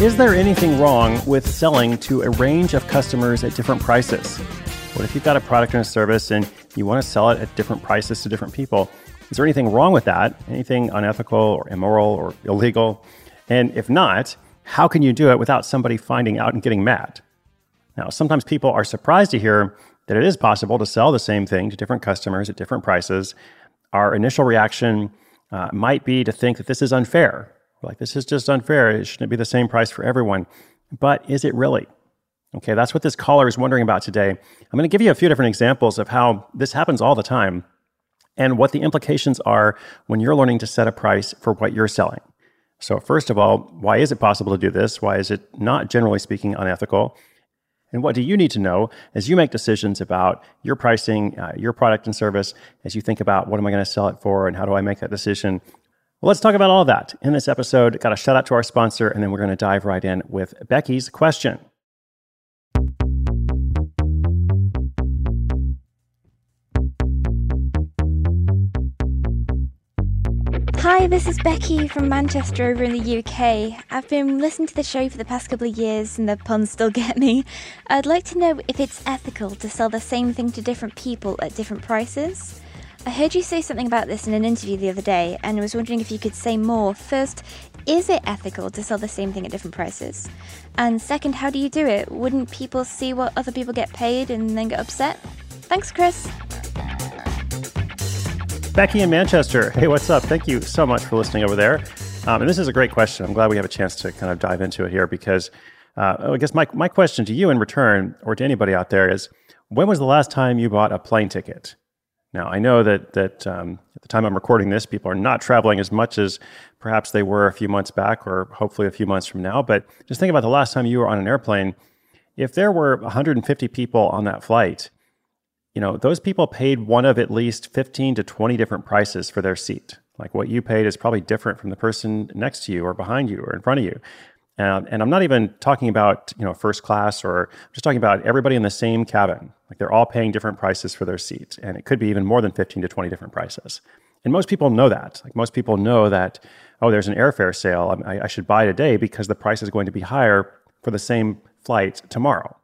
Is there anything wrong with selling to a range of customers at different prices? What if you've got a product and a service and you want to sell it at different prices to different people? Is there anything wrong with that? Anything unethical or immoral or illegal? And if not, how can you do it without somebody finding out and getting mad? Now, sometimes people are surprised to hear that it is possible to sell the same thing to different customers at different prices. Our initial reaction uh, might be to think that this is unfair like, this is just unfair. It shouldn't be the same price for everyone. But is it really? Okay, that's what this caller is wondering about today. I'm going to give you a few different examples of how this happens all the time and what the implications are when you're learning to set a price for what you're selling. So, first of all, why is it possible to do this? Why is it not, generally speaking, unethical? And what do you need to know as you make decisions about your pricing, uh, your product and service, as you think about what am I going to sell it for and how do I make that decision? Well, let's talk about all that in this episode. Got a shout out to our sponsor, and then we're going to dive right in with Becky's question. Hi, this is Becky from Manchester over in the UK. I've been listening to the show for the past couple of years and the puns still get me. I'd like to know if it's ethical to sell the same thing to different people at different prices. I heard you say something about this in an interview the other day, and was wondering if you could say more. First, is it ethical to sell the same thing at different prices? And second, how do you do it? Wouldn't people see what other people get paid and then get upset? Thanks, Chris. Becky in Manchester. Hey, what's up? Thank you so much for listening over there. Um, and this is a great question. I'm glad we have a chance to kind of dive into it here because uh, I guess my, my question to you in return, or to anybody out there, is when was the last time you bought a plane ticket? Now, I know that, that um, at the time I'm recording this, people are not traveling as much as perhaps they were a few months back or hopefully a few months from now. But just think about the last time you were on an airplane. If there were 150 people on that flight, you know, those people paid one of at least 15 to 20 different prices for their seat. Like what you paid is probably different from the person next to you or behind you or in front of you. And, and I'm not even talking about you know first class or I'm just talking about everybody in the same cabin. Like they're all paying different prices for their seat, and it could be even more than 15 to 20 different prices. And most people know that. Like most people know that oh, there's an airfare sale. I, I should buy today because the price is going to be higher for the same flight tomorrow.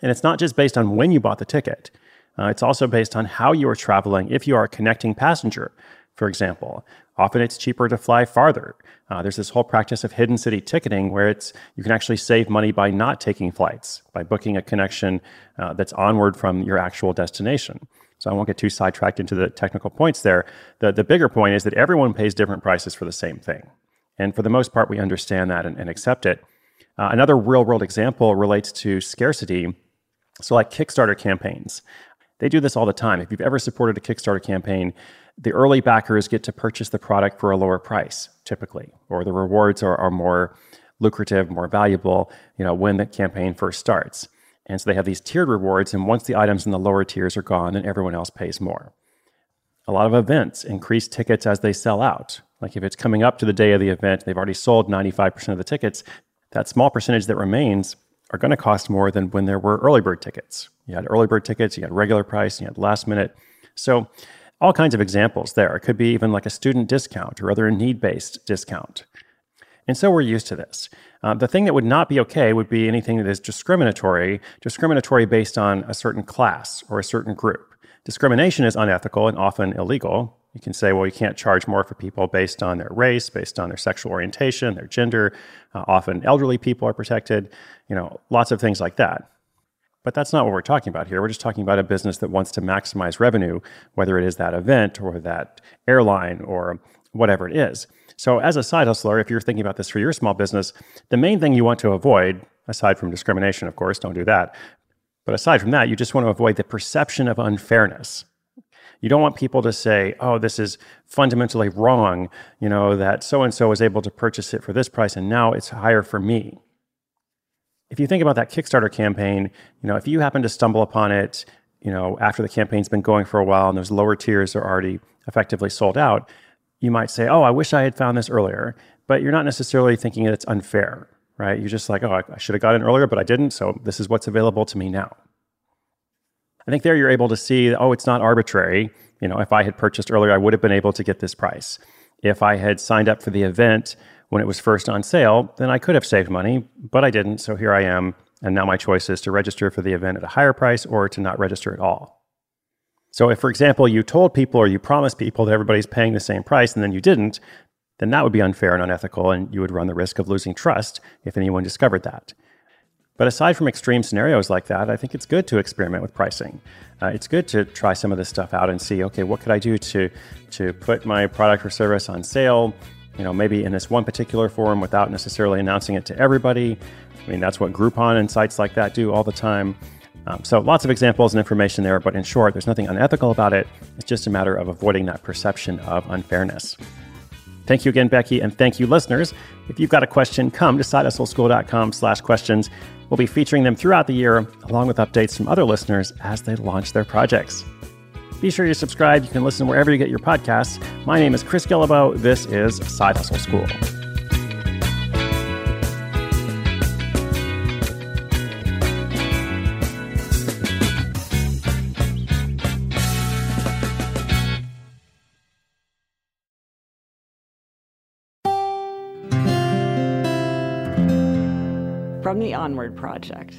And it's not just based on when you bought the ticket. Uh, it's also based on how you are traveling. If you are a connecting passenger, for example, often it's cheaper to fly farther. Uh, there's this whole practice of hidden city ticketing where it's you can actually save money by not taking flights, by booking a connection uh, that's onward from your actual destination. So I won't get too sidetracked into the technical points there. The, the bigger point is that everyone pays different prices for the same thing. And for the most part, we understand that and, and accept it. Uh, another real world example relates to scarcity. So, like Kickstarter campaigns, they do this all the time. If you've ever supported a Kickstarter campaign, the early backers get to purchase the product for a lower price, typically, or the rewards are, are more lucrative, more valuable, you know, when the campaign first starts. And so they have these tiered rewards, and once the items in the lower tiers are gone, then everyone else pays more. A lot of events increase tickets as they sell out. Like if it's coming up to the day of the event, they've already sold 95% of the tickets, that small percentage that remains are going to cost more than when there were early bird tickets. You had early bird tickets, you had regular price, you had last minute. So all kinds of examples there. It could be even like a student discount or other need based discount. And so we're used to this. Uh, the thing that would not be okay would be anything that is discriminatory, discriminatory based on a certain class or a certain group. Discrimination is unethical and often illegal. You can say, well, you can't charge more for people based on their race, based on their sexual orientation, their gender. Uh, often elderly people are protected, you know, lots of things like that. But that's not what we're talking about here. We're just talking about a business that wants to maximize revenue, whether it is that event or that airline or whatever it is. So, as a side hustler, if you're thinking about this for your small business, the main thing you want to avoid, aside from discrimination, of course, don't do that. But aside from that, you just want to avoid the perception of unfairness. You don't want people to say, oh, this is fundamentally wrong, you know, that so and so was able to purchase it for this price and now it's higher for me. If you think about that Kickstarter campaign, you know, if you happen to stumble upon it, you know, after the campaign's been going for a while and those lower tiers are already effectively sold out, you might say, oh, I wish I had found this earlier. But you're not necessarily thinking that it's unfair, right? You're just like, oh, I should have got in earlier, but I didn't. So this is what's available to me now. I think there you're able to see, oh, it's not arbitrary. You know, if I had purchased earlier, I would have been able to get this price. If I had signed up for the event when it was first on sale, then I could have saved money, but I didn't. So here I am. And now my choice is to register for the event at a higher price or to not register at all. So if, for example, you told people or you promised people that everybody's paying the same price and then you didn't, then that would be unfair and unethical, and you would run the risk of losing trust if anyone discovered that. But aside from extreme scenarios like that, I think it's good to experiment with pricing. Uh, it's good to try some of this stuff out and see, okay, what could I do to to put my product or service on sale? You know, maybe in this one particular form without necessarily announcing it to everybody. I mean, that's what Groupon and sites like that do all the time. Um, so lots of examples and information there, but in short, there's nothing unethical about it. It's just a matter of avoiding that perception of unfairness. Thank you again, Becky, and thank you, listeners. If you've got a question, come to sidehustleschool.com slash questions. We'll be featuring them throughout the year, along with updates from other listeners as they launch their projects. Be sure you subscribe. You can listen wherever you get your podcasts. My name is Chris Guillebeau. This is Side Hustle School. From the Onward Project.